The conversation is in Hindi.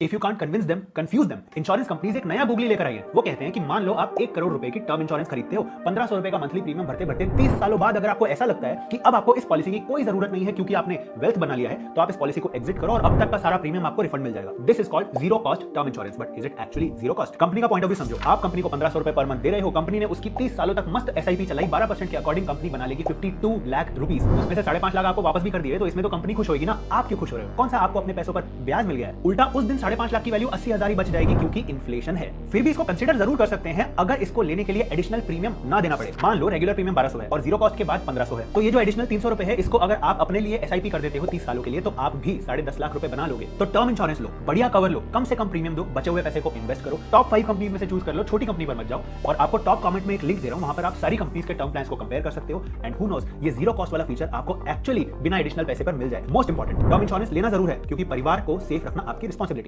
If you can't convince them confuse them insurance companies एक नया गूगली लेकर आई है। वो कहते हैं कि मान लो आप एक करोड़ रुपए की टर्म इंश्योरेंस खरीदते हो। पंद्रह सौ रुपए का मंथली प्रीमियम भरते भरते तीस सालों बाद अगर आपको ऐसा लगता है कि अब आपको इस पॉलिसी की कोई ज़रूरत नहीं है क्योंकि आपने वेल्थ बना लिया है तो आप इस पॉलिसी को एग्जिट करो और अब तक का सारा प्रीमियम आपको रिफंड मिल जाएगा। This is called zero cost term insurance but is it actually zero cost company का पॉइंट ऑफ़ व्यू समझो। आप कंपनी को पंद्रह सौ रुपए पर मंथ दे रहे हो। कंपनी ने उसकी तीस सालों तक मस्त एस चलाई। बारह परसेंट के अकॉर्डिंग कंपनी बना लेगी फिफ्टी टू लाख रुपीज़ उसमें से साढ़े पाँच लाख आपको वापस भी कर दिए। तो इसमें तो कंपनी खुश होगी ना। आप क्यों खुश हो रहे हो? कौन सा आपको अपने पैसों पर ब्याज मिल गया है? उल्टा उस दिन साढ़े पाँच लाख की वैल्यू अस्सी हज़ार ही बच जाएगी क्योंकि इन्फ्लेशन है। फिर भी इसको कंसिडर ज़रूर कर सकते हैं अगर इसको लेने के लिए एडिशनल प्रीमियम ना देना पड़े। मान लो रेगुलर प्रीमियम बारह है और ज़ीरो कॉस्ट के बाद पंद्रह है। तो ये जो एडिशनल तीन सौ है, इसको अगर आप अपने लिए एस कर देते हो तीस सालों के लिए तो आप भी साढ़े दस लाख रुपए बना लोगे। तो टर्म इंश्योरेंस लो, बढ़िया कवर लो, कम से कम प्रीमियम दो, बचे हुए पैसे को इन्वेस्ट करो। टॉप फाइव कंपनी में से चूज़ कर लो, छोटी कंपनी पर मत जाओ। और आपको टॉप कमेंट में एक लिंक दे रहा हूँ, वहाँ पर आप सारी कंपनीज़ के टर्म प्लान को कंपेयर कर सकते हो। एंड हु नोस ये ज़ीरो कॉस्ट वाला फीचर आपको एक्चुअली बिना एडिशनल पैसे पर मिल जाए। मोस्ट इंपॉर्टेंट टर्म इंश्योरेंस लेना ज़रूर है, क्योंकि परिवार को सेफ़ रखना आपकी रिस्पॉन्सिबिलिटी